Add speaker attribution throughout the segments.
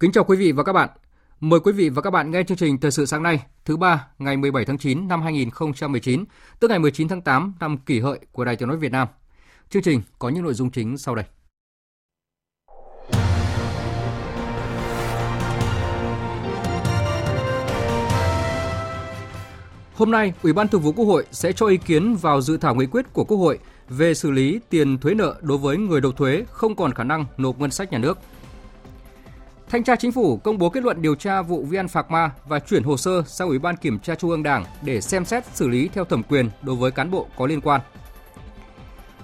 Speaker 1: Kính chào quý vị và các bạn. Mời quý vị và các bạn nghe chương trình Thời sự sáng nay, thứ ba, ngày 17 tháng 9 năm 2019, tức ngày 19 tháng 8 năm kỷ hợi của Đài Tiếng nói Việt Nam. Chương trình có những nội dung chính sau đây. Hôm nay, Ủy ban Thường vụ Quốc hội sẽ cho ý kiến vào dự thảo nghị quyết của Quốc hội về xử lý tiền thuế nợ đối với người nộp thuế không còn khả năng nộp ngân sách nhà nước – Thanh tra Chính phủ công bố kết luận điều tra vụ VN Phạc Ma và chuyển hồ sơ sang Ủy ban Kiểm tra Trung ương Đảng để xem xét xử lý theo thẩm quyền đối với cán bộ có liên quan.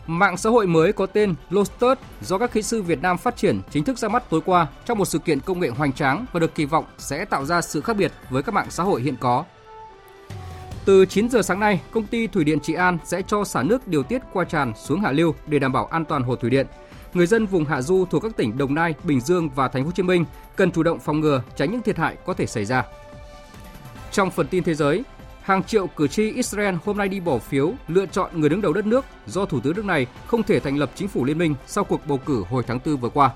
Speaker 1: Mạng xã hội mới có tên Lotus do các kỹ sư Việt Nam phát triển chính thức ra mắt tối qua trong một sự kiện công nghệ hoành tráng và được kỳ vọng sẽ tạo ra sự khác biệt với các mạng xã hội hiện có. Từ 9 giờ sáng nay, công ty Thủy điện Trị An sẽ cho xả nước điều tiết qua tràn xuống hạ lưu để đảm bảo an toàn hồ thủy điện người dân vùng hạ du thuộc các tỉnh Đồng Nai, Bình Dương và Thành phố Hồ Chí Minh cần chủ động phòng ngừa tránh những thiệt hại có thể xảy ra. Trong phần tin thế giới, hàng triệu cử tri Israel hôm nay đi bỏ phiếu lựa chọn người đứng đầu đất nước do thủ tướng nước này không thể thành lập chính phủ liên minh sau cuộc bầu cử hồi tháng 4 vừa qua.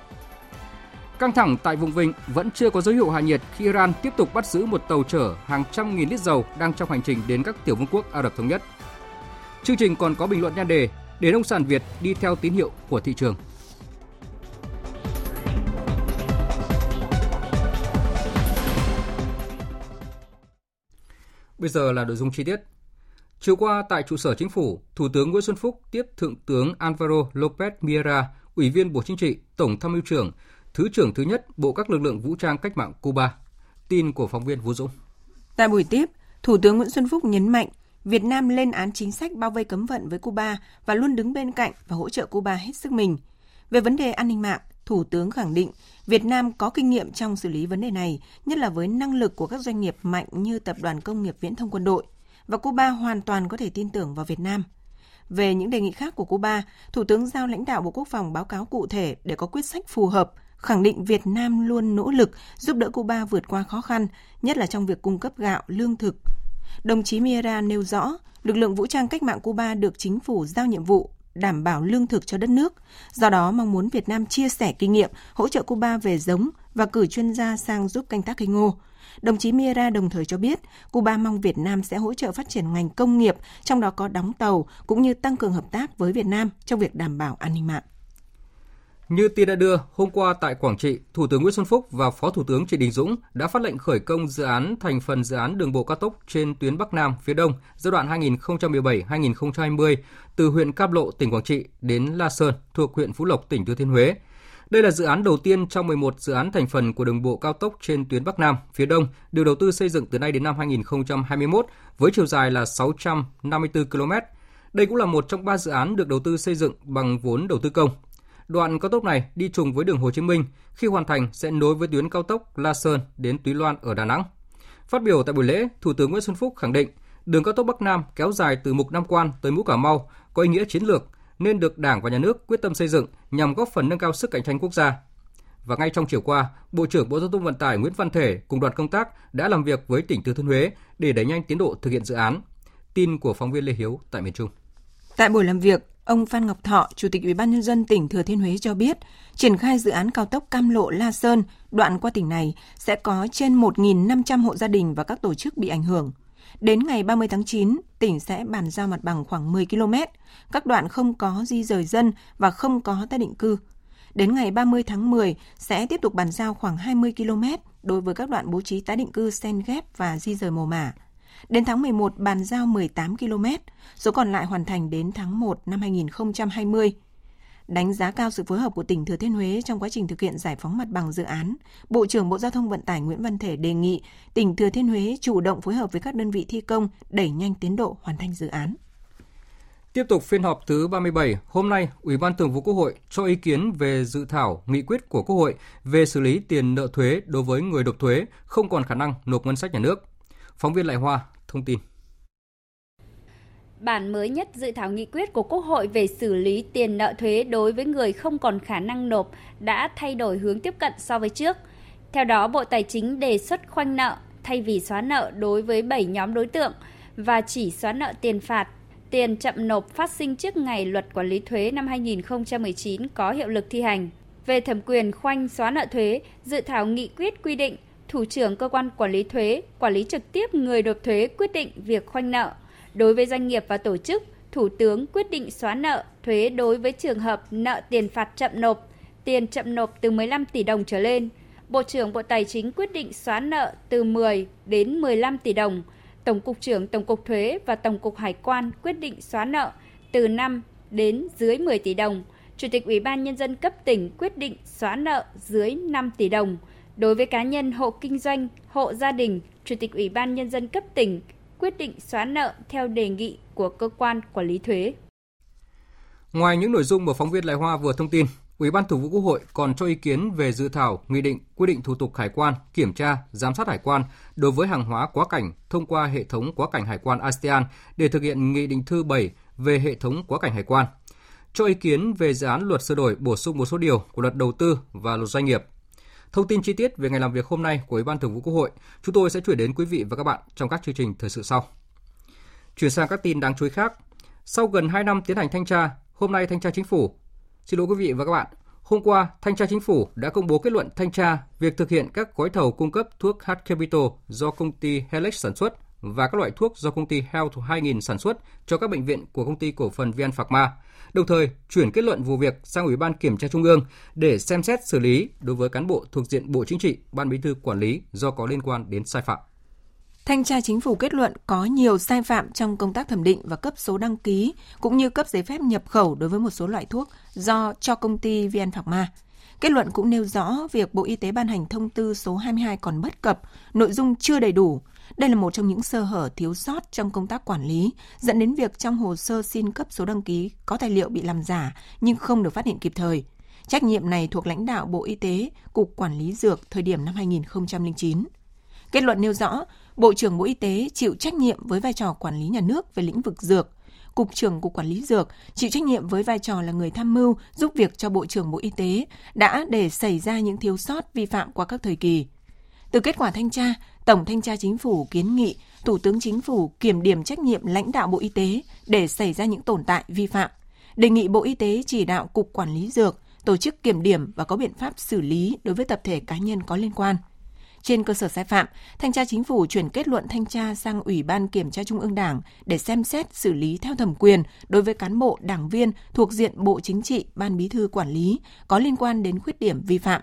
Speaker 1: Căng thẳng tại vùng Vịnh vẫn chưa có dấu hiệu hạ nhiệt khi Iran tiếp tục bắt giữ một tàu chở hàng trăm nghìn lít dầu đang trong hành trình đến các tiểu vương quốc Ả Rập Thống Nhất. Chương trình còn có bình luận nhan đề để nông sản Việt đi theo tín hiệu của thị trường. Bây giờ là nội dung chi tiết. Chiều qua tại trụ sở chính phủ, Thủ tướng Nguyễn Xuân Phúc tiếp Thượng tướng Alvaro Lopez Miera, Ủy viên Bộ Chính trị, Tổng tham mưu trưởng, Thứ trưởng thứ nhất Bộ các lực lượng vũ trang cách mạng Cuba. Tin của phóng viên Vũ Dũng.
Speaker 2: Tại buổi tiếp, Thủ tướng Nguyễn Xuân Phúc nhấn mạnh Việt Nam lên án chính sách bao vây cấm vận với Cuba và luôn đứng bên cạnh và hỗ trợ Cuba hết sức mình. Về vấn đề an ninh mạng, Thủ tướng khẳng định Việt Nam có kinh nghiệm trong xử lý vấn đề này, nhất là với năng lực của các doanh nghiệp mạnh như Tập đoàn Công nghiệp Viễn thông Quân đội, và Cuba hoàn toàn có thể tin tưởng vào Việt Nam. Về những đề nghị khác của Cuba, Thủ tướng giao lãnh đạo Bộ Quốc phòng báo cáo cụ thể để có quyết sách phù hợp, khẳng định Việt Nam luôn nỗ lực giúp đỡ Cuba vượt qua khó khăn, nhất là trong việc cung cấp gạo, lương thực. Đồng chí Miera nêu rõ, lực lượng vũ trang cách mạng Cuba được chính phủ giao nhiệm vụ đảm bảo lương thực cho đất nước. Do đó mong muốn Việt Nam chia sẻ kinh nghiệm, hỗ trợ Cuba về giống và cử chuyên gia sang giúp canh tác cây ngô. Đồng chí Miera đồng thời cho biết, Cuba mong Việt Nam sẽ hỗ trợ phát triển ngành công nghiệp, trong đó có đóng tàu, cũng như tăng cường hợp tác với Việt Nam trong việc đảm bảo an ninh mạng.
Speaker 1: Như tin đã đưa, hôm qua tại Quảng Trị, Thủ tướng Nguyễn Xuân Phúc và Phó Thủ tướng Trịnh Đình Dũng đã phát lệnh khởi công dự án thành phần dự án đường bộ cao tốc trên tuyến Bắc Nam phía Đông giai đoạn 2017-2020 từ huyện Cam Lộ, tỉnh Quảng Trị đến La Sơn thuộc huyện Phú Lộc, tỉnh Thừa Thiên Huế. Đây là dự án đầu tiên trong 11 dự án thành phần của đường bộ cao tốc trên tuyến Bắc Nam phía Đông được đầu tư xây dựng từ nay đến năm 2021 với chiều dài là 654 km. Đây cũng là một trong ba dự án được đầu tư xây dựng bằng vốn đầu tư công Đoạn cao tốc này đi trùng với đường Hồ Chí Minh, khi hoàn thành sẽ nối với tuyến cao tốc La Sơn đến Túy Loan ở Đà Nẵng. Phát biểu tại buổi lễ, Thủ tướng Nguyễn Xuân Phúc khẳng định đường cao tốc Bắc Nam kéo dài từ Mục Nam Quan tới Mũ Cà Mau có ý nghĩa chiến lược nên được Đảng và Nhà nước quyết tâm xây dựng nhằm góp phần nâng cao sức cạnh tranh quốc gia. Và ngay trong chiều qua, Bộ trưởng Bộ Giao thông Vận tải Nguyễn Văn Thể cùng đoàn công tác đã làm việc với tỉnh Thừa Thiên Huế để đẩy nhanh tiến độ thực hiện dự án. Tin của phóng viên Lê Hiếu tại miền Trung.
Speaker 2: Tại buổi làm việc, Ông Phan Ngọc Thọ, Chủ tịch Ủy ban nhân dân tỉnh Thừa Thiên Huế cho biết, triển khai dự án cao tốc Cam Lộ La Sơn, đoạn qua tỉnh này sẽ có trên 1.500 hộ gia đình và các tổ chức bị ảnh hưởng. Đến ngày 30 tháng 9, tỉnh sẽ bàn giao mặt bằng khoảng 10 km, các đoạn không có di rời dân và không có tái định cư. Đến ngày 30 tháng 10 sẽ tiếp tục bàn giao khoảng 20 km đối với các đoạn bố trí tái định cư sen ghép và di rời mồ mả. Đến tháng 11 bàn giao 18 km, số còn lại hoàn thành đến tháng 1 năm 2020. Đánh giá cao sự phối hợp của tỉnh Thừa Thiên Huế trong quá trình thực hiện giải phóng mặt bằng dự án, Bộ trưởng Bộ Giao thông Vận tải Nguyễn Văn Thể đề nghị tỉnh Thừa Thiên Huế chủ động phối hợp với các đơn vị thi công đẩy nhanh tiến độ hoàn thành dự án.
Speaker 1: Tiếp tục phiên họp thứ 37, hôm nay, Ủy ban Thường vụ Quốc hội cho ý kiến về dự thảo nghị quyết của Quốc hội về xử lý tiền nợ thuế đối với người nộp thuế không còn khả năng nộp ngân sách nhà nước. Phóng viên Lại Hoa thông tin.
Speaker 3: Bản mới nhất dự thảo nghị quyết của Quốc hội về xử lý tiền nợ thuế đối với người không còn khả năng nộp đã thay đổi hướng tiếp cận so với trước. Theo đó, Bộ Tài chính đề xuất khoanh nợ thay vì xóa nợ đối với 7 nhóm đối tượng và chỉ xóa nợ tiền phạt, tiền chậm nộp phát sinh trước ngày luật quản lý thuế năm 2019 có hiệu lực thi hành. Về thẩm quyền khoanh xóa nợ thuế, dự thảo nghị quyết quy định thủ trưởng cơ quan quản lý thuế quản lý trực tiếp người nộp thuế quyết định việc khoanh nợ Đối với doanh nghiệp và tổ chức, Thủ tướng quyết định xóa nợ thuế đối với trường hợp nợ tiền phạt chậm nộp, tiền chậm nộp từ 15 tỷ đồng trở lên. Bộ trưởng Bộ Tài chính quyết định xóa nợ từ 10 đến 15 tỷ đồng. Tổng cục trưởng Tổng cục Thuế và Tổng cục Hải quan quyết định xóa nợ từ 5 đến dưới 10 tỷ đồng. Chủ tịch Ủy ban Nhân dân cấp tỉnh quyết định xóa nợ dưới 5 tỷ đồng. Đối với cá nhân hộ kinh doanh, hộ gia đình, Chủ tịch Ủy ban Nhân dân cấp tỉnh quyết định xóa nợ theo đề nghị của cơ quan quản lý thuế.
Speaker 1: Ngoài những nội dung mà phóng viên Lại Hoa vừa thông tin, Ủy ban Thường vụ Quốc hội còn cho ý kiến về dự thảo nghị định quy định thủ tục hải quan, kiểm tra, giám sát hải quan đối với hàng hóa quá cảnh thông qua hệ thống quá cảnh hải quan ASEAN để thực hiện nghị định thư 7 về hệ thống quá cảnh hải quan. Cho ý kiến về dự án luật sửa đổi bổ sung một số điều của luật đầu tư và luật doanh nghiệp Thông tin chi tiết về ngày làm việc hôm nay của Ủy ban Thường vụ Quốc hội, chúng tôi sẽ chuyển đến quý vị và các bạn trong các chương trình thời sự sau. Chuyển sang các tin đáng chú ý khác. Sau gần 2 năm tiến hành thanh tra, hôm nay thanh tra chính phủ, xin lỗi quý vị và các bạn, hôm qua thanh tra chính phủ đã công bố kết luận thanh tra việc thực hiện các gói thầu cung cấp thuốc H Capital do công ty Helix sản xuất và các loại thuốc do công ty Health 2000 sản xuất cho các bệnh viện của công ty cổ phần Vn Phạc Ma, đồng thời chuyển kết luận vụ việc sang Ủy ban Kiểm tra Trung ương để xem xét xử lý đối với cán bộ thuộc diện Bộ Chính trị, Ban Bí thư quản lý do có liên quan đến sai phạm.
Speaker 2: Thanh tra chính phủ kết luận có nhiều sai phạm trong công tác thẩm định và cấp số đăng ký cũng như cấp giấy phép nhập khẩu đối với một số loại thuốc do cho công ty VN Phạc Ma. Kết luận cũng nêu rõ việc Bộ Y tế ban hành thông tư số 22 còn bất cập, nội dung chưa đầy đủ, đây là một trong những sơ hở thiếu sót trong công tác quản lý, dẫn đến việc trong hồ sơ xin cấp số đăng ký có tài liệu bị làm giả nhưng không được phát hiện kịp thời. Trách nhiệm này thuộc lãnh đạo Bộ Y tế, Cục Quản lý Dược thời điểm năm 2009. Kết luận nêu rõ, Bộ trưởng Bộ Y tế chịu trách nhiệm với vai trò quản lý nhà nước về lĩnh vực dược, Cục trưởng Cục Quản lý Dược chịu trách nhiệm với vai trò là người tham mưu giúp việc cho Bộ trưởng Bộ Y tế đã để xảy ra những thiếu sót vi phạm qua các thời kỳ. Từ kết quả thanh tra, Tổng Thanh tra Chính phủ kiến nghị Thủ tướng Chính phủ kiểm điểm trách nhiệm lãnh đạo Bộ Y tế để xảy ra những tồn tại vi phạm. Đề nghị Bộ Y tế chỉ đạo Cục Quản lý Dược tổ chức kiểm điểm và có biện pháp xử lý đối với tập thể cá nhân có liên quan. Trên cơ sở sai phạm, Thanh tra Chính phủ chuyển kết luận thanh tra sang Ủy ban Kiểm tra Trung ương Đảng để xem xét xử lý theo thẩm quyền đối với cán bộ, đảng viên thuộc diện Bộ Chính trị, Ban Bí thư quản lý có liên quan đến khuyết điểm vi phạm.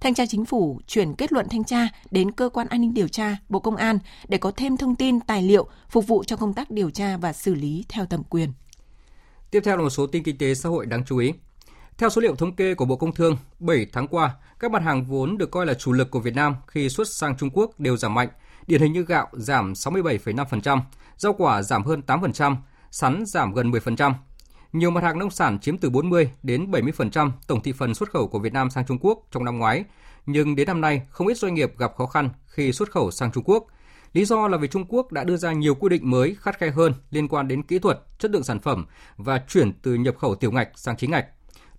Speaker 2: Thanh tra Chính phủ chuyển kết luận thanh tra đến Cơ quan An ninh Điều tra, Bộ Công an để có thêm thông tin, tài liệu phục vụ cho công tác điều tra và xử lý theo thẩm quyền.
Speaker 1: Tiếp theo là một số tin kinh tế xã hội đáng chú ý. Theo số liệu thống kê của Bộ Công Thương, 7 tháng qua, các mặt hàng vốn được coi là chủ lực của Việt Nam khi xuất sang Trung Quốc đều giảm mạnh. Điển hình như gạo giảm 67,5%, rau quả giảm hơn 8%, sắn giảm gần 10%, nhiều mặt hàng nông sản chiếm từ 40 đến 70% tổng thị phần xuất khẩu của Việt Nam sang Trung Quốc trong năm ngoái, nhưng đến năm nay không ít doanh nghiệp gặp khó khăn khi xuất khẩu sang Trung Quốc. Lý do là vì Trung Quốc đã đưa ra nhiều quy định mới khắt khe hơn liên quan đến kỹ thuật, chất lượng sản phẩm và chuyển từ nhập khẩu tiểu ngạch sang chính ngạch.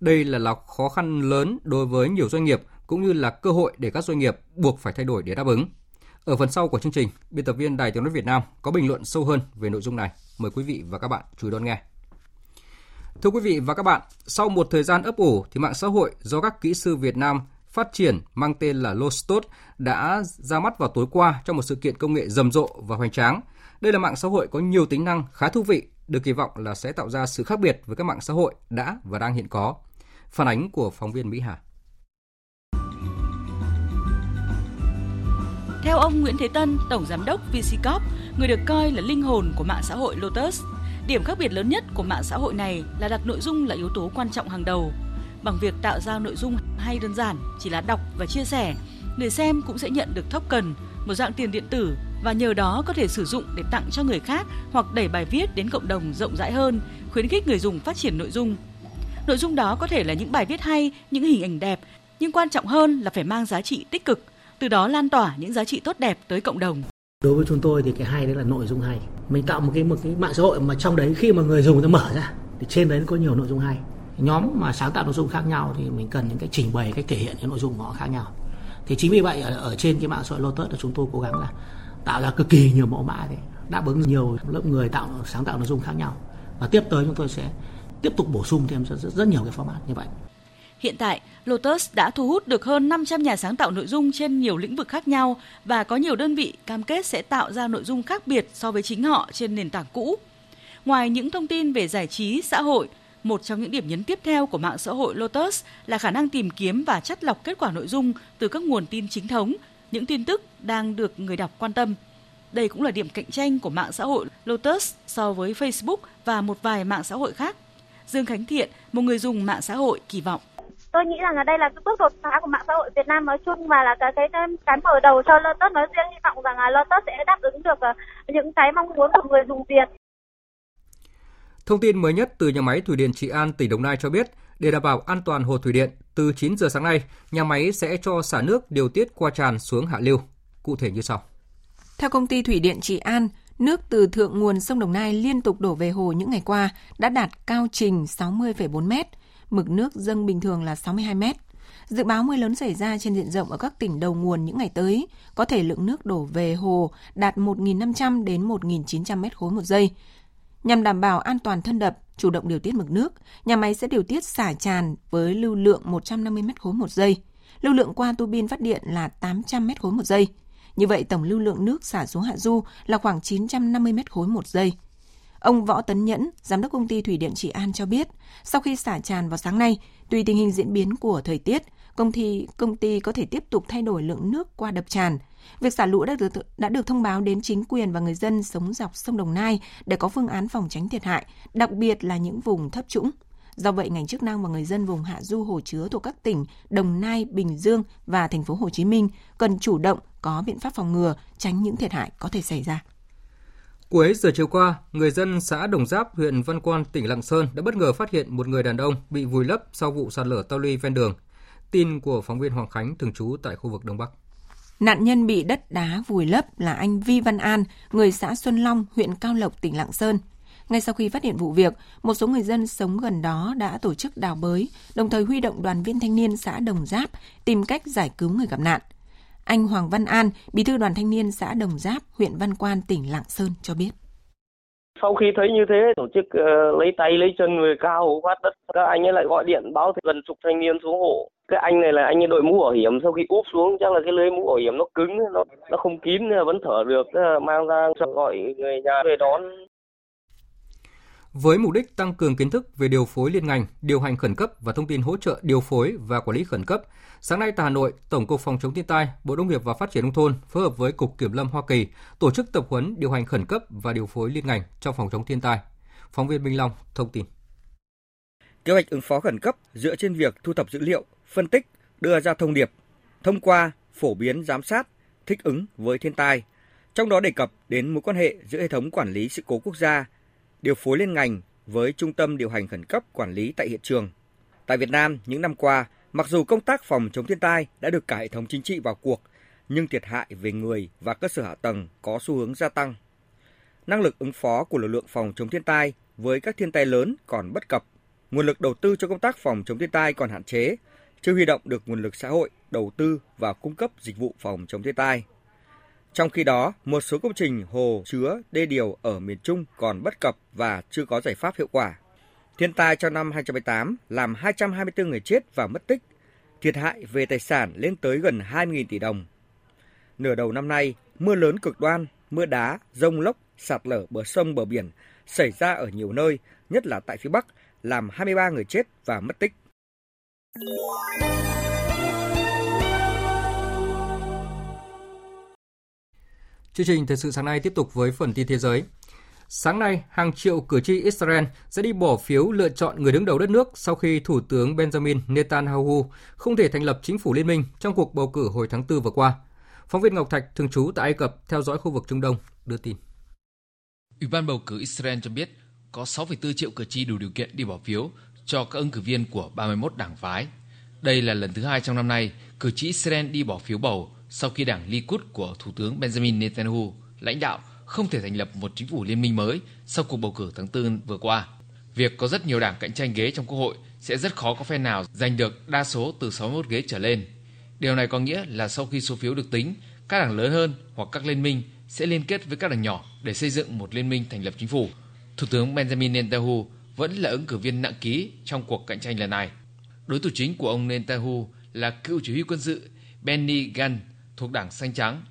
Speaker 1: Đây là, là khó khăn lớn đối với nhiều doanh nghiệp cũng như là cơ hội để các doanh nghiệp buộc phải thay đổi để đáp ứng. Ở phần sau của chương trình, biên tập viên Đài Tiếng nói Việt Nam có bình luận sâu hơn về nội dung này. Mời quý vị và các bạn chú ý đón nghe. Thưa quý vị và các bạn, sau một thời gian ấp ủ thì mạng xã hội do các kỹ sư Việt Nam phát triển mang tên là Lostot đã ra mắt vào tối qua trong một sự kiện công nghệ rầm rộ và hoành tráng. Đây là mạng xã hội có nhiều tính năng khá thú vị, được kỳ vọng là sẽ tạo ra sự khác biệt với các mạng xã hội đã và đang hiện có. Phản ánh của phóng viên Mỹ Hà.
Speaker 4: Theo ông Nguyễn Thế Tân, Tổng Giám đốc VCCorp, người được coi là linh hồn của mạng xã hội Lotus, Điểm khác biệt lớn nhất của mạng xã hội này là đặt nội dung là yếu tố quan trọng hàng đầu. bằng việc tạo ra nội dung hay đơn giản chỉ là đọc và chia sẻ, người xem cũng sẽ nhận được token, một dạng tiền điện tử và nhờ đó có thể sử dụng để tặng cho người khác hoặc đẩy bài viết đến cộng đồng rộng rãi hơn, khuyến khích người dùng phát triển nội dung. Nội dung đó có thể là những bài viết hay, những hình ảnh đẹp, nhưng quan trọng hơn là phải mang giá trị tích cực, từ đó lan tỏa những giá trị tốt đẹp tới cộng đồng.
Speaker 5: Đối với chúng tôi thì cái hay đấy là nội dung hay. Mình tạo một cái một cái mạng xã hội mà trong đấy khi mà người dùng ta mở ra thì trên đấy có nhiều nội dung hay. Nhóm mà sáng tạo nội dung khác nhau thì mình cần những cái trình bày, cách thể hiện cái nội dung của họ khác nhau. Thì chính vì vậy ở, ở trên cái mạng xã hội Lotus là chúng tôi cố gắng là tạo ra cực kỳ nhiều mẫu mã để đáp ứng nhiều lớp người tạo sáng tạo nội dung khác nhau. Và tiếp tới chúng tôi sẽ tiếp tục bổ sung thêm rất, rất, rất nhiều cái format như vậy.
Speaker 4: Hiện tại, Lotus đã thu hút được hơn 500 nhà sáng tạo nội dung trên nhiều lĩnh vực khác nhau và có nhiều đơn vị cam kết sẽ tạo ra nội dung khác biệt so với chính họ trên nền tảng cũ. Ngoài những thông tin về giải trí, xã hội, một trong những điểm nhấn tiếp theo của mạng xã hội Lotus là khả năng tìm kiếm và chắt lọc kết quả nội dung từ các nguồn tin chính thống, những tin tức đang được người đọc quan tâm. Đây cũng là điểm cạnh tranh của mạng xã hội Lotus so với Facebook và một vài mạng xã hội khác. Dương Khánh Thiện, một người dùng mạng xã hội kỳ vọng
Speaker 6: tôi nghĩ rằng là đây là cái bước đột phá của mạng xã hội Việt Nam nói chung và là cái cái cái, cái mở đầu cho Lotus nói riêng hy vọng rằng là Lotus sẽ đáp ứng được uh, những cái mong muốn của người dùng Việt.
Speaker 1: Thông tin mới nhất từ nhà máy thủy điện Trị An, tỉnh Đồng Nai cho biết, để đảm bảo an toàn hồ thủy điện, từ 9 giờ sáng nay, nhà máy sẽ cho xả nước điều tiết qua tràn xuống hạ lưu. Cụ thể như sau.
Speaker 2: Theo công ty thủy điện Trị An, nước từ thượng nguồn sông Đồng Nai liên tục đổ về hồ những ngày qua đã đạt cao trình 60,4 mét, mực nước dâng bình thường là 62 mét. Dự báo mưa lớn xảy ra trên diện rộng ở các tỉnh đầu nguồn những ngày tới, có thể lượng nước đổ về hồ đạt 1.500 đến 1.900 mét khối một giây. Nhằm đảm bảo an toàn thân đập, chủ động điều tiết mực nước, nhà máy sẽ điều tiết xả tràn với lưu lượng 150 mét khối một giây. Lưu lượng qua tu bin phát điện là 800 mét khối một giây. Như vậy tổng lưu lượng nước xả xuống hạ du là khoảng 950 mét khối một giây. Ông Võ Tấn Nhẫn, giám đốc công ty thủy điện Trị An cho biết, sau khi xả tràn vào sáng nay, tùy tình hình diễn biến của thời tiết, công ty công ty có thể tiếp tục thay đổi lượng nước qua đập tràn. Việc xả lũ đã được đã được thông báo đến chính quyền và người dân sống dọc sông Đồng Nai để có phương án phòng tránh thiệt hại, đặc biệt là những vùng thấp trũng. Do vậy, ngành chức năng và người dân vùng hạ du hồ chứa thuộc các tỉnh Đồng Nai, Bình Dương và thành phố Hồ Chí Minh cần chủ động có biện pháp phòng ngừa, tránh những thiệt hại có thể xảy ra.
Speaker 1: Cuối giờ chiều qua, người dân xã Đồng Giáp, huyện Văn Quan, tỉnh Lạng Sơn đã bất ngờ phát hiện một người đàn ông bị vùi lấp sau vụ sạt lở tàu luy ven đường. Tin của phóng viên Hoàng Khánh thường trú tại khu vực Đông Bắc.
Speaker 2: Nạn nhân bị đất đá vùi lấp là anh Vi Văn An, người xã Xuân Long, huyện Cao Lộc, tỉnh Lạng Sơn. Ngay sau khi phát hiện vụ việc, một số người dân sống gần đó đã tổ chức đào bới, đồng thời huy động đoàn viên thanh niên xã Đồng Giáp tìm cách giải cứu người gặp nạn. Anh Hoàng Văn An, bí thư đoàn thanh niên xã Đồng Giáp, huyện Văn Quan, tỉnh Lạng Sơn cho biết.
Speaker 7: Sau khi thấy như thế, tổ chức uh, lấy tay lấy chân người cao phát đất. Các anh ấy lại gọi điện báo gần chục thanh niên xuống hộ. Cái anh này là anh ấy đội mũ bảo hiểm sau khi úp xuống chắc là cái lưới mũ bảo hiểm nó cứng, nó nó không kín vẫn thở được, mang ra gọi người nhà về đón
Speaker 1: với mục đích tăng cường kiến thức về điều phối liên ngành, điều hành khẩn cấp và thông tin hỗ trợ điều phối và quản lý khẩn cấp. Sáng nay tại Hà Nội, Tổng cục Phòng chống thiên tai, Bộ Nông nghiệp và Phát triển nông thôn phối hợp với Cục Kiểm lâm Hoa Kỳ tổ chức tập huấn điều hành khẩn cấp và điều phối liên ngành trong phòng chống thiên tai. Phóng viên Minh Long thông tin.
Speaker 8: Kế hoạch ứng phó khẩn cấp dựa trên việc thu thập dữ liệu, phân tích, đưa ra thông điệp, thông qua phổ biến giám sát, thích ứng với thiên tai, trong đó đề cập đến mối quan hệ giữa hệ thống quản lý sự cố quốc gia điều phối liên ngành với Trung tâm điều hành khẩn cấp quản lý tại hiện trường. Tại Việt Nam, những năm qua, mặc dù công tác phòng chống thiên tai đã được cả hệ thống chính trị vào cuộc, nhưng thiệt hại về người và cơ sở hạ tầng có xu hướng gia tăng. Năng lực ứng phó của lực lượng phòng chống thiên tai với các thiên tai lớn còn bất cập. Nguồn lực đầu tư cho công tác phòng chống thiên tai còn hạn chế, chưa huy động được nguồn lực xã hội đầu tư và cung cấp dịch vụ phòng chống thiên tai. Trong khi đó, một số công trình hồ chứa đê điều ở miền Trung còn bất cập và chưa có giải pháp hiệu quả. Thiên tai trong năm 2018 làm 224 người chết và mất tích, thiệt hại về tài sản lên tới gần 2.000 tỷ đồng. Nửa đầu năm nay, mưa lớn cực đoan, mưa đá, rông lốc, sạt lở bờ sông bờ biển xảy ra ở nhiều nơi, nhất là tại phía Bắc, làm 23 người chết và mất tích.
Speaker 1: Chương trình thời sự sáng nay tiếp tục với phần tin thế giới. Sáng nay, hàng triệu cử tri Israel sẽ đi bỏ phiếu lựa chọn người đứng đầu đất nước sau khi Thủ tướng Benjamin Netanyahu không thể thành lập chính phủ liên minh trong cuộc bầu cử hồi tháng 4 vừa qua. Phóng viên Ngọc Thạch thường trú tại Ai Cập theo dõi khu vực Trung Đông đưa tin.
Speaker 9: Ủy ban bầu cử Israel cho biết có 6,4 triệu cử tri đủ điều kiện đi bỏ phiếu cho các ứng cử viên của 31 đảng phái. Đây là lần thứ hai trong năm nay cử tri Israel đi bỏ phiếu bầu sau khi đảng Likud của Thủ tướng Benjamin Netanyahu lãnh đạo không thể thành lập một chính phủ liên minh mới sau cuộc bầu cử tháng 4 vừa qua. Việc có rất nhiều đảng cạnh tranh ghế trong Quốc hội sẽ rất khó có phe nào giành được đa số từ 61 ghế trở lên. Điều này có nghĩa là sau khi số phiếu được tính, các đảng lớn hơn hoặc các liên minh sẽ liên kết với các đảng nhỏ để xây dựng một liên minh thành lập chính phủ. Thủ tướng Benjamin Netanyahu vẫn là ứng cử viên nặng ký trong cuộc cạnh tranh lần này. Đối thủ chính của ông Netanyahu là cựu chỉ huy quân sự Benny Gantz thuộc đảng Xanh Trắng.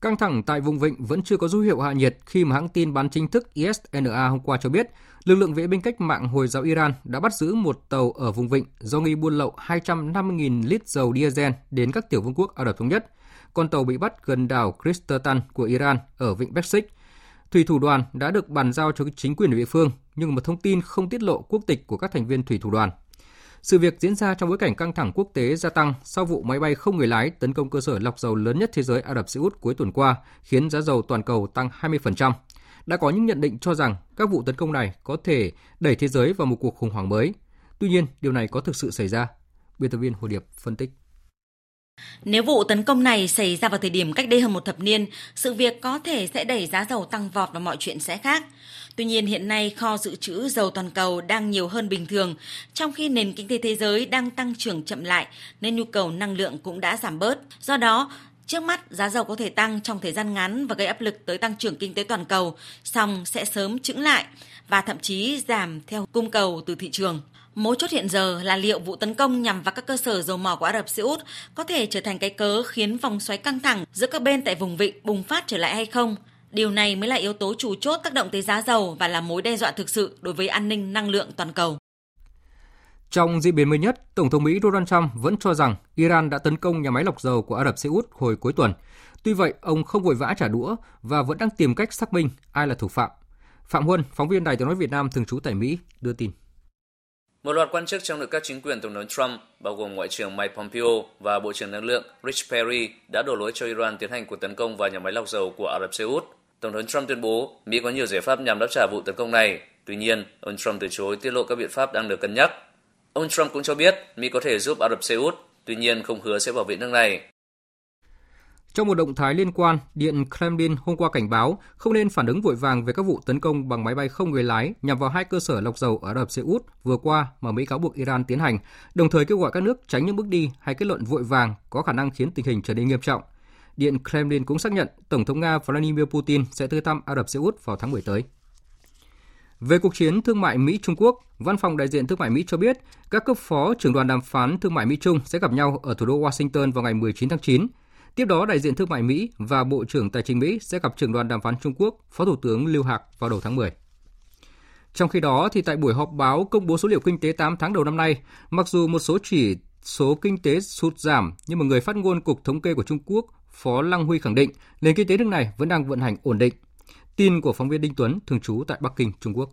Speaker 1: Căng thẳng tại vùng vịnh vẫn chưa có dấu hiệu hạ nhiệt khi mà hãng tin bán chính thức ISNA hôm qua cho biết lực lượng vệ binh cách mạng Hồi giáo Iran đã bắt giữ một tàu ở vùng vịnh do nghi buôn lậu 250.000 lít dầu diesel đến các tiểu vương quốc Ả Rập Thống Nhất. Con tàu bị bắt gần đảo Kristatan của Iran ở vịnh Persic. Thủy thủ đoàn đã được bàn giao cho chính quyền địa phương, nhưng một thông tin không tiết lộ quốc tịch của các thành viên thủy thủ đoàn. Sự việc diễn ra trong bối cảnh căng thẳng quốc tế gia tăng sau vụ máy bay không người lái tấn công cơ sở lọc dầu lớn nhất thế giới Ả Rập Xê Út cuối tuần qua, khiến giá dầu toàn cầu tăng 20%. Đã có những nhận định cho rằng các vụ tấn công này có thể đẩy thế giới vào một cuộc khủng hoảng mới. Tuy nhiên, điều này có thực sự xảy ra? Biên tập viên Hồ Điệp phân tích.
Speaker 10: Nếu vụ tấn công này xảy ra vào thời điểm cách đây hơn một thập niên, sự việc có thể sẽ đẩy giá dầu tăng vọt và mọi chuyện sẽ khác. Tuy nhiên hiện nay kho dự trữ dầu toàn cầu đang nhiều hơn bình thường, trong khi nền kinh tế thế giới đang tăng trưởng chậm lại nên nhu cầu năng lượng cũng đã giảm bớt. Do đó, Trước mắt, giá dầu có thể tăng trong thời gian ngắn và gây áp lực tới tăng trưởng kinh tế toàn cầu, song sẽ sớm chững lại và thậm chí giảm theo cung cầu từ thị trường. Mấu chốt hiện giờ là liệu vụ tấn công nhằm vào các cơ sở dầu mỏ của Ả Rập Xê Út có thể trở thành cái cớ khiến vòng xoáy căng thẳng giữa các bên tại vùng vịnh bùng phát trở lại hay không. Điều này mới là yếu tố chủ chốt tác động tới giá dầu và là mối đe dọa thực sự đối với an ninh năng lượng toàn cầu.
Speaker 1: Trong diễn biến mới nhất, Tổng thống Mỹ Donald Trump vẫn cho rằng Iran đã tấn công nhà máy lọc dầu của Ả Rập Xê Út hồi cuối tuần. Tuy vậy, ông không vội vã trả đũa và vẫn đang tìm cách xác minh ai là thủ phạm. Phạm Huân, phóng viên Đài tiếng nói Việt Nam thường trú tại Mỹ, đưa tin.
Speaker 11: Một loạt quan chức trong nội các chính quyền Tổng thống Trump, bao gồm Ngoại trưởng Mike Pompeo và Bộ trưởng Năng lượng Rich Perry đã đổ lỗi cho Iran tiến hành cuộc tấn công vào nhà máy lọc dầu của Ả Rập Xê Út. Tổng thống Trump tuyên bố Mỹ có nhiều giải pháp nhằm đáp trả vụ tấn công này. Tuy nhiên, ông Trump từ chối tiết lộ các biện pháp đang được cân nhắc. Ông Trump cũng cho biết Mỹ có thể giúp Ả Rập Xê Út, tuy nhiên không hứa sẽ bảo vệ nước này.
Speaker 1: Trong một động thái liên quan, Điện Kremlin hôm qua cảnh báo không nên phản ứng vội vàng về các vụ tấn công bằng máy bay không người lái nhằm vào hai cơ sở lọc dầu ở Ả Rập Xê Út vừa qua mà Mỹ cáo buộc Iran tiến hành, đồng thời kêu gọi các nước tránh những bước đi hay kết luận vội vàng có khả năng khiến tình hình trở nên nghiêm trọng. Điện Kremlin cũng xác nhận Tổng thống Nga Vladimir Putin sẽ tới thăm Ả Rập Xê Út vào tháng 10 tới. Về cuộc chiến thương mại Mỹ-Trung Quốc, Văn phòng đại diện thương mại Mỹ cho biết các cấp phó trưởng đoàn đàm phán thương mại Mỹ-Trung sẽ gặp nhau ở thủ đô Washington vào ngày 19 tháng 9. Tiếp đó, đại diện thương mại Mỹ và Bộ trưởng Tài chính Mỹ sẽ gặp trưởng đoàn đàm phán Trung Quốc, Phó Thủ tướng Lưu Hạc vào đầu tháng 10. Trong khi đó, thì tại buổi họp báo công bố số liệu kinh tế 8 tháng đầu năm nay, mặc dù một số chỉ số kinh tế sụt giảm, nhưng mà người phát ngôn Cục Thống kê của Trung Quốc, Phó Lăng Huy khẳng định nền kinh tế nước này vẫn đang vận hành ổn định. Tin của phóng viên Đinh Tuấn, thường trú tại Bắc Kinh, Trung Quốc.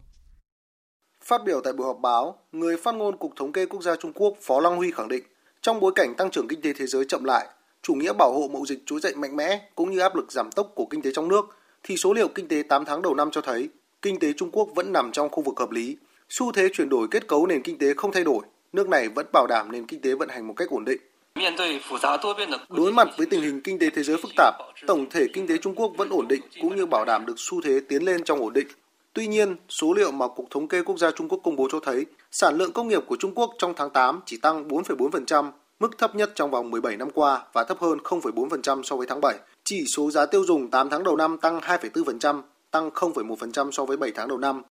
Speaker 12: Phát biểu tại buổi họp báo, người phát ngôn Cục Thống kê Quốc gia Trung Quốc Phó Lăng Huy khẳng định, trong bối cảnh tăng trưởng kinh tế thế giới chậm lại, chủ nghĩa bảo hộ mậu dịch trỗi dậy mạnh mẽ cũng như áp lực giảm tốc của kinh tế trong nước, thì số liệu kinh tế 8 tháng đầu năm cho thấy kinh tế Trung Quốc vẫn nằm trong khu vực hợp lý. Xu thế chuyển đổi kết cấu nền kinh tế không thay đổi, nước này vẫn bảo đảm nền kinh tế vận hành một cách ổn định. Đối mặt với tình hình kinh tế thế giới phức tạp, tổng thể kinh tế Trung Quốc vẫn ổn định cũng như bảo đảm được xu thế tiến lên trong ổn định. Tuy nhiên, số liệu mà Cục Thống kê Quốc gia Trung Quốc công bố cho thấy sản lượng công nghiệp của Trung Quốc trong tháng 8 chỉ tăng 4,4%, mức thấp nhất trong vòng 17 năm qua và thấp hơn 0,4% so với tháng 7. Chỉ số giá tiêu dùng 8 tháng đầu năm tăng 2,4%, tăng 0,1% so với 7 tháng đầu năm.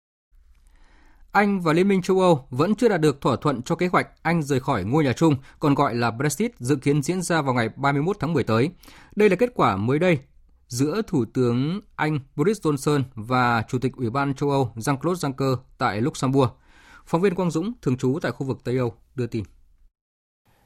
Speaker 1: Anh và Liên minh châu Âu vẫn chưa đạt được thỏa thuận cho kế hoạch Anh rời khỏi ngôi nhà chung, còn gọi là Brexit, dự kiến diễn ra vào ngày 31 tháng 10 tới. Đây là kết quả mới đây giữa Thủ tướng Anh Boris Johnson và Chủ tịch Ủy ban châu Âu Jean-Claude Juncker tại Luxembourg. Phóng viên Quang Dũng, thường trú tại khu vực Tây Âu, đưa tin.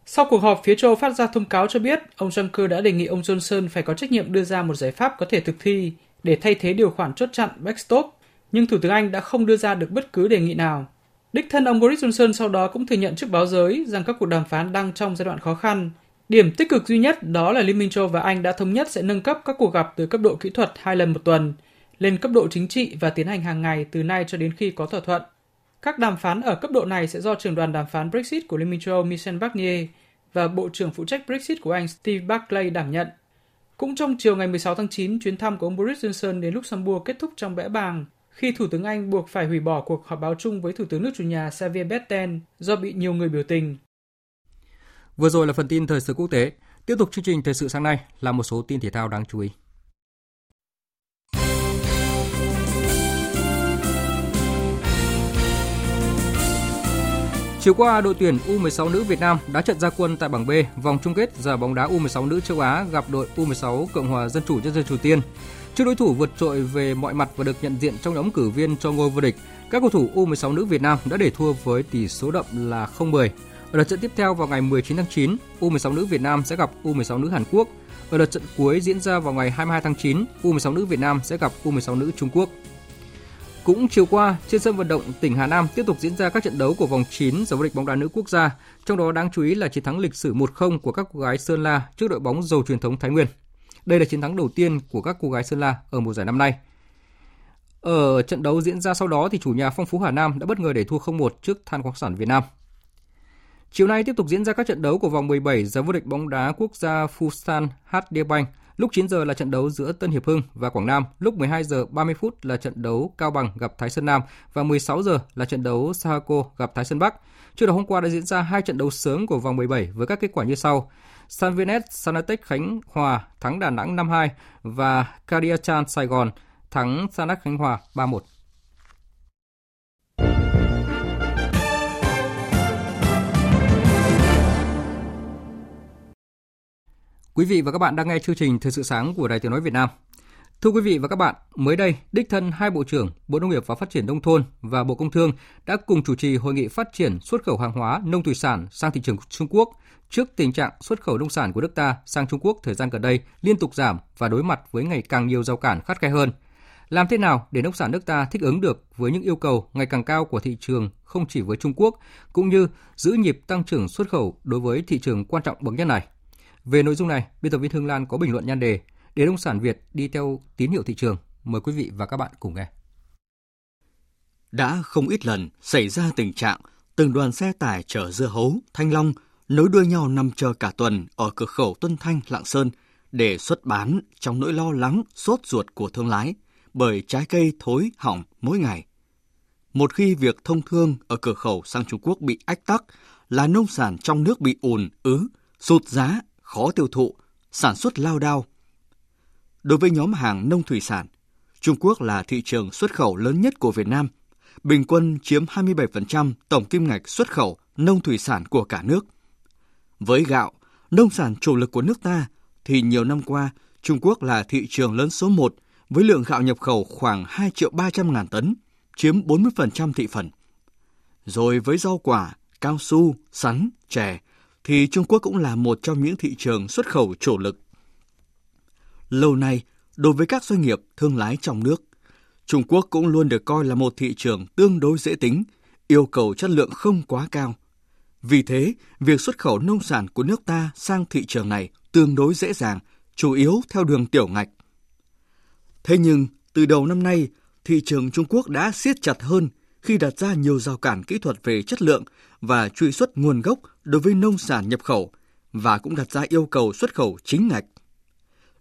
Speaker 13: Sau cuộc họp, phía châu Âu phát ra thông cáo cho biết ông Juncker đã đề nghị ông Johnson phải có trách nhiệm đưa ra một giải pháp có thể thực thi để thay thế điều khoản chốt chặn backstop, nhưng Thủ tướng Anh đã không đưa ra được bất cứ đề nghị nào. Đích thân ông Boris Johnson sau đó cũng thừa nhận trước báo giới rằng các cuộc đàm phán đang trong giai đoạn khó khăn. Điểm tích cực duy nhất đó là Liên minh châu và Anh đã thống nhất sẽ nâng cấp các cuộc gặp từ cấp độ kỹ thuật hai lần một tuần lên cấp độ chính trị và tiến hành hàng ngày từ nay cho đến khi có thỏa thuận. Các đàm phán ở cấp độ này sẽ do trưởng đoàn đàm phán Brexit của Liên minh châu Michel Barnier và Bộ trưởng phụ trách Brexit của Anh Steve Barclay đảm nhận. Cũng trong chiều ngày 16 tháng 9, chuyến thăm của ông Boris Johnson đến Luxembourg kết thúc trong bẽ bàng khi Thủ tướng Anh buộc phải hủy bỏ cuộc họp báo chung với Thủ tướng nước chủ nhà Xavier Bettel do bị nhiều người biểu tình.
Speaker 1: Vừa rồi là phần tin thời sự quốc tế. Tiếp tục chương trình thời sự sáng nay là một số tin thể thao đáng chú ý. Chiều qua, đội tuyển U16 nữ Việt Nam đã trận gia quân tại bảng B vòng chung kết giải bóng đá U16 nữ châu Á gặp đội U16 Cộng hòa Dân chủ Nhân dân Triều Tiên. Trước đối thủ vượt trội về mọi mặt và được nhận diện trong nhóm cử viên cho ngôi vô địch, các cầu thủ U16 nữ Việt Nam đã để thua với tỷ số đậm là 0-10. Ở lượt trận tiếp theo vào ngày 19 tháng 9, U16 nữ Việt Nam sẽ gặp U16 nữ Hàn Quốc. Ở lượt trận cuối diễn ra vào ngày 22 tháng 9, U16 nữ Việt Nam sẽ gặp U16 nữ Trung Quốc. Cũng chiều qua, trên sân vận động tỉnh Hà Nam tiếp tục diễn ra các trận đấu của vòng 9 giải vô địch bóng đá nữ quốc gia, trong đó đáng chú ý là chiến thắng lịch sử 1-0 của các cô gái Sơn La trước đội bóng giàu truyền thống Thái Nguyên. Đây là chiến thắng đầu tiên của các cô gái Sơn La ở mùa giải năm nay. Ở trận đấu diễn ra sau đó thì chủ nhà Phong Phú Hà Nam đã bất ngờ để thua 0-1 trước Than khoáng sản Việt Nam. Chiều nay tiếp tục diễn ra các trận đấu của vòng 17 giải vô địch bóng đá quốc gia Futsal HD Bank. Lúc 9 giờ là trận đấu giữa Tân Hiệp Hưng và Quảng Nam, lúc 12 giờ 30 phút là trận đấu Cao Bằng gặp Thái Sơn Nam và 16 giờ là trận đấu Sahako gặp Thái Sơn Bắc. Trước đó hôm qua đã diễn ra hai trận đấu sớm của vòng 17 với các kết quả như sau. Sanvinet Sanatech Khánh Hòa, thắng Đà Nẵng 5-2 và Cariachan Sài Gòn thắng Sanac Khánh Hòa 3-1. Quý vị và các bạn đang nghe chương trình Thời sự sáng của Đài Tiếng nói Việt Nam. Thưa quý vị và các bạn, mới đây, đích thân hai bộ trưởng Bộ Nông nghiệp và Phát triển nông thôn và Bộ Công Thương đã cùng chủ trì hội nghị phát triển xuất khẩu hàng hóa nông thủy sản sang thị trường Trung Quốc trước tình trạng xuất khẩu nông sản của nước ta sang Trung Quốc thời gian gần đây liên tục giảm và đối mặt với ngày càng nhiều rào cản khắt khe hơn. Làm thế nào để nông sản nước ta thích ứng được với những yêu cầu ngày càng cao của thị trường không chỉ với Trung Quốc, cũng như giữ nhịp tăng trưởng xuất khẩu đối với thị trường quan trọng bậc nhất này? Về nội dung này, biên tập viên Hương Lan có bình luận nhan đề để nông sản Việt đi theo tín hiệu thị trường. Mời quý vị và các bạn cùng nghe.
Speaker 14: Đã không ít lần xảy ra tình trạng từng đoàn xe tải chở dưa hấu, thanh long nối đuôi nhau nằm chờ cả tuần ở cửa khẩu Tuân Thanh, Lạng Sơn để xuất bán trong nỗi lo lắng, sốt ruột của thương lái bởi trái cây thối hỏng mỗi ngày. Một khi việc thông thương ở cửa khẩu sang Trung Quốc bị ách tắc là nông sản trong nước bị ùn ứ, sụt giá khó tiêu thụ, sản xuất lao đao. Đối với nhóm hàng nông thủy sản, Trung Quốc là thị trường xuất khẩu lớn nhất của Việt Nam, bình quân chiếm 27% tổng kim ngạch xuất khẩu nông thủy sản của cả nước. Với gạo, nông sản chủ lực của nước ta, thì nhiều năm qua, Trung Quốc là thị trường lớn số 1 với lượng gạo nhập khẩu khoảng 2 triệu 300 ngàn tấn, chiếm 40% thị phần. Rồi với rau quả, cao su, sắn, chè, thì Trung Quốc cũng là một trong những thị trường xuất khẩu chủ lực. Lâu nay, đối với các doanh nghiệp thương lái trong nước, Trung Quốc cũng luôn được coi là một thị trường tương đối dễ tính, yêu cầu chất lượng không quá cao. Vì thế, việc xuất khẩu nông sản của nước ta sang thị trường này tương đối dễ dàng, chủ yếu theo đường tiểu ngạch. Thế nhưng, từ đầu năm nay, thị trường Trung Quốc đã siết chặt hơn khi đặt ra nhiều rào cản kỹ thuật về chất lượng và truy xuất nguồn gốc đối với nông sản nhập khẩu và cũng đặt ra yêu cầu xuất khẩu chính ngạch.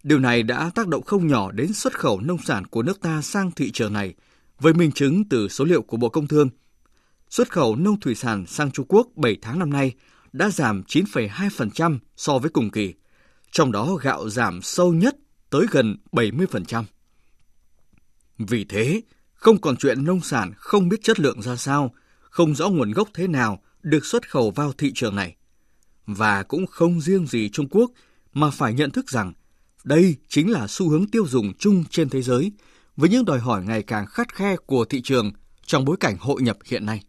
Speaker 14: Điều này đã tác động không nhỏ đến xuất khẩu nông sản của nước ta sang thị trường này, với minh chứng từ số liệu của Bộ Công Thương. Xuất khẩu nông thủy sản sang Trung Quốc 7 tháng năm nay đã giảm 9,2% so với cùng kỳ, trong đó gạo giảm sâu nhất tới gần 70%. Vì thế, không còn chuyện nông sản không biết chất lượng ra sao, không rõ nguồn gốc thế nào được xuất khẩu vào thị trường này. Và cũng không riêng gì Trung Quốc mà phải nhận thức rằng đây chính là xu hướng tiêu dùng chung trên thế giới với những đòi hỏi ngày càng khắt khe của thị trường trong bối cảnh hội nhập hiện nay.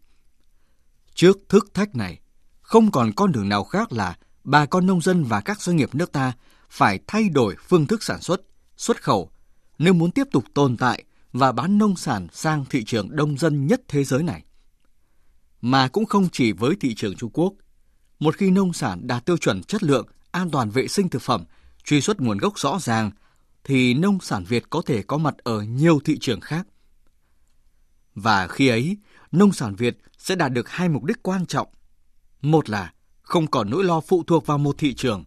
Speaker 14: Trước thức thách này, không còn con đường nào khác là bà con nông dân và các doanh nghiệp nước ta phải thay đổi phương thức sản xuất, xuất khẩu nếu muốn tiếp tục tồn tại và bán nông sản sang thị trường đông dân nhất thế giới này. Mà cũng không chỉ với thị trường Trung Quốc. Một khi nông sản đạt tiêu chuẩn chất lượng, an toàn vệ sinh thực phẩm, truy xuất nguồn gốc rõ ràng, thì nông sản Việt có thể có mặt ở nhiều thị trường khác. Và khi ấy, nông sản Việt sẽ đạt được hai mục đích quan trọng. Một là không còn nỗi lo phụ thuộc vào một thị trường.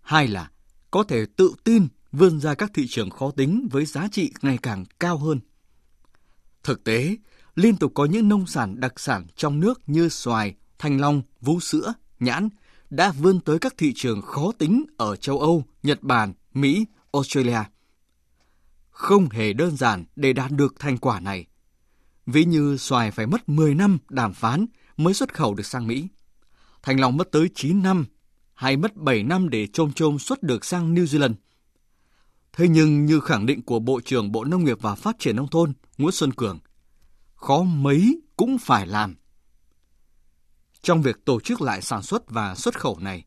Speaker 14: Hai là có thể tự tin vươn ra các thị trường khó tính với giá trị ngày càng cao hơn. Thực tế, liên tục có những nông sản đặc sản trong nước như xoài, thanh long, vú sữa, nhãn đã vươn tới các thị trường khó tính ở châu Âu, Nhật Bản, Mỹ, Australia. Không hề đơn giản để đạt được thành quả này. Ví như xoài phải mất 10 năm đàm phán mới xuất khẩu được sang Mỹ. Thanh long mất tới 9 năm hay mất 7 năm để trôm trôm xuất được sang New Zealand. Thế nhưng như khẳng định của Bộ trưởng Bộ Nông nghiệp và Phát triển Nông thôn Nguyễn Xuân Cường, khó mấy cũng phải làm. Trong việc tổ chức lại sản xuất và xuất khẩu này,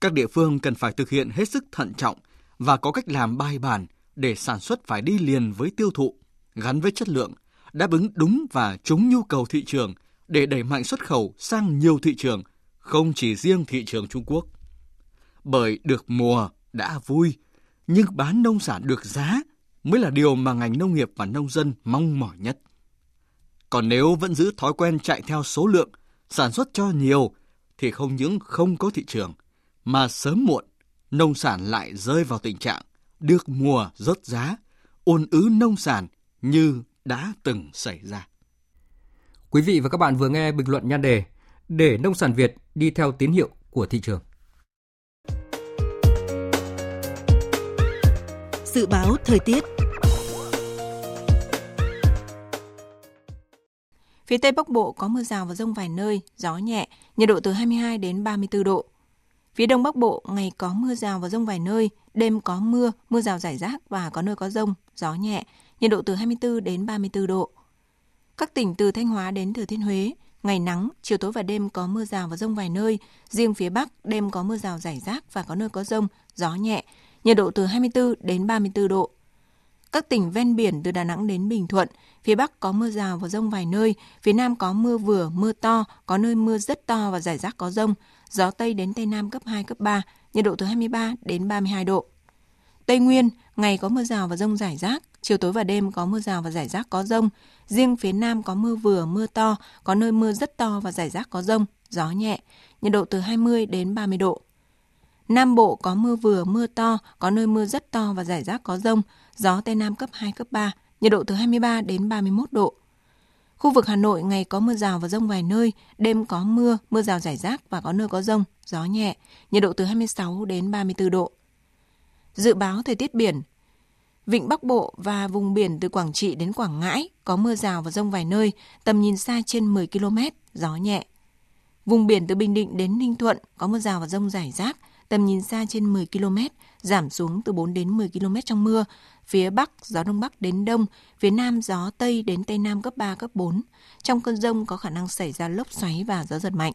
Speaker 14: các địa phương cần phải thực hiện hết sức thận trọng và có cách làm bài bản để sản xuất phải đi liền với tiêu thụ, gắn với chất lượng, đáp ứng đúng và trúng nhu cầu thị trường để đẩy mạnh xuất khẩu sang nhiều thị trường, không chỉ riêng thị trường Trung Quốc. Bởi được mùa đã vui, nhưng bán nông sản được giá mới là điều mà ngành nông nghiệp và nông dân mong mỏi nhất. Còn nếu vẫn giữ thói quen chạy theo số lượng, sản xuất cho nhiều, thì không những không có thị trường, mà sớm muộn, nông sản lại rơi vào tình trạng được mùa rớt giá, ôn ứ nông sản như đã từng xảy ra.
Speaker 1: Quý vị và các bạn vừa nghe bình luận nhan đề Để nông sản Việt đi theo tín hiệu của thị trường.
Speaker 2: Dự báo thời tiết Phía Tây Bắc Bộ có mưa rào và rông vài nơi, gió nhẹ, nhiệt độ từ 22 đến 34 độ. Phía Đông Bắc Bộ ngày có mưa rào và rông vài nơi, đêm có mưa, mưa rào rải rác và có nơi có rông, gió nhẹ, nhiệt độ từ 24 đến 34 độ. Các tỉnh từ Thanh Hóa đến Thừa Thiên Huế, ngày nắng, chiều tối và đêm có mưa rào và rông vài nơi, riêng phía Bắc đêm có mưa rào rải rác và có nơi có rông, gió nhẹ, nhiệt độ từ 24 đến 34 độ. Các tỉnh ven biển từ Đà Nẵng đến Bình Thuận, phía Bắc có mưa rào và rông vài nơi, phía Nam có mưa vừa, mưa to, có nơi mưa rất to và rải rác có rông, gió Tây đến Tây Nam cấp 2, cấp 3, nhiệt độ từ 23 đến 32 độ. Tây Nguyên, ngày có mưa rào và rông rải rác, chiều tối và đêm có mưa rào và rải rác có rông. Riêng phía Nam có mưa vừa, mưa to, có nơi mưa rất to và rải rác có rông, gió nhẹ, nhiệt độ từ 20 đến 30 độ. Nam Bộ có mưa vừa, mưa to, có nơi mưa rất to và rải rác có rông, gió Tây Nam cấp 2, cấp 3, nhiệt độ từ 23 đến 31 độ. Khu vực Hà Nội ngày có mưa rào và rông vài nơi, đêm có mưa, mưa rào rải rác và có nơi có rông, gió nhẹ, nhiệt độ từ 26 đến 34 độ. Dự báo thời tiết biển Vịnh Bắc Bộ và vùng biển từ Quảng Trị đến Quảng Ngãi có mưa rào và rông vài nơi, tầm nhìn xa trên 10 km, gió nhẹ. Vùng biển từ Bình Định đến Ninh Thuận có mưa rào và rông rải rác, tầm nhìn xa trên 10 km, giảm xuống từ 4 đến 10 km trong mưa. Phía Bắc, gió Đông Bắc đến Đông, phía Nam gió Tây đến Tây Nam cấp 3, cấp 4. Trong cơn rông có khả năng xảy ra lốc xoáy và gió giật mạnh.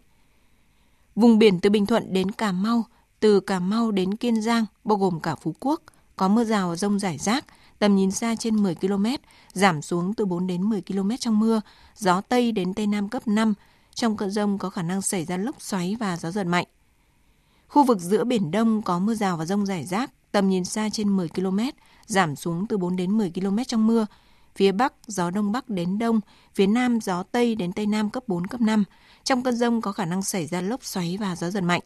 Speaker 2: Vùng biển từ Bình Thuận đến Cà Mau, từ Cà Mau đến Kiên Giang, bao gồm cả Phú Quốc, có mưa rào và rông rải rác, tầm nhìn xa trên 10 km, giảm xuống từ 4 đến 10 km trong mưa, gió Tây đến Tây Nam cấp 5. Trong cơn rông có khả năng xảy ra lốc xoáy và gió giật mạnh. Khu vực giữa Biển Đông có mưa rào và rông rải rác, tầm nhìn xa trên 10 km, giảm xuống từ 4 đến 10 km trong mưa. Phía Bắc, gió Đông Bắc đến Đông, phía Nam, gió Tây đến Tây Nam cấp 4, cấp 5. Trong cơn rông có khả năng xảy ra lốc xoáy và gió giật mạnh.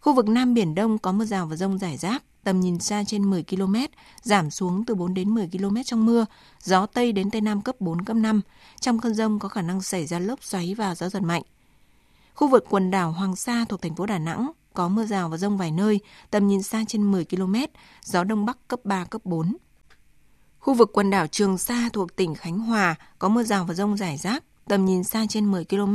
Speaker 2: Khu vực Nam Biển Đông có mưa rào và rông rải rác, tầm nhìn xa trên 10 km, giảm xuống từ 4 đến 10 km trong mưa, gió Tây đến Tây Nam cấp 4, cấp 5. Trong cơn rông có khả năng xảy ra lốc xoáy và gió giật mạnh. Khu vực quần đảo Hoàng Sa thuộc thành phố Đà Nẵng có mưa rào và rông vài nơi, tầm nhìn xa trên 10 km, gió Đông Bắc cấp 3, cấp 4. Khu vực quần đảo Trường Sa thuộc tỉnh Khánh Hòa có mưa rào và rông rải rác, tầm nhìn xa trên 10 km,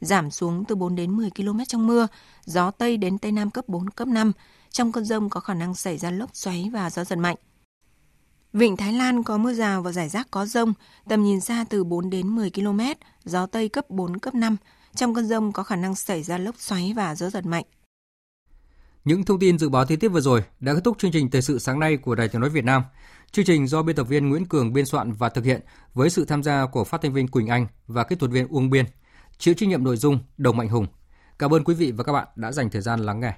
Speaker 2: giảm xuống từ 4 đến 10 km trong mưa, gió Tây đến Tây Nam cấp 4, cấp 5. Trong cơn rông có khả năng xảy ra lốc xoáy và gió giật mạnh. Vịnh Thái Lan có mưa rào và rải rác có rông, tầm nhìn xa từ 4 đến 10 km, gió Tây cấp 4, cấp 5. Trong cơn rông có khả năng xảy ra lốc xoáy và gió giật mạnh.
Speaker 1: Những thông tin dự báo thời tiết vừa rồi đã kết thúc chương trình thời sự sáng nay của Đài Tiếng nói Việt Nam. Chương trình do biên tập viên Nguyễn Cường biên soạn và thực hiện với sự tham gia của phát thanh viên Quỳnh Anh và kỹ thuật viên Uông Biên. Chịu trách nhiệm nội dung Đồng Mạnh Hùng. Cảm ơn quý vị và các bạn đã dành thời gian lắng nghe.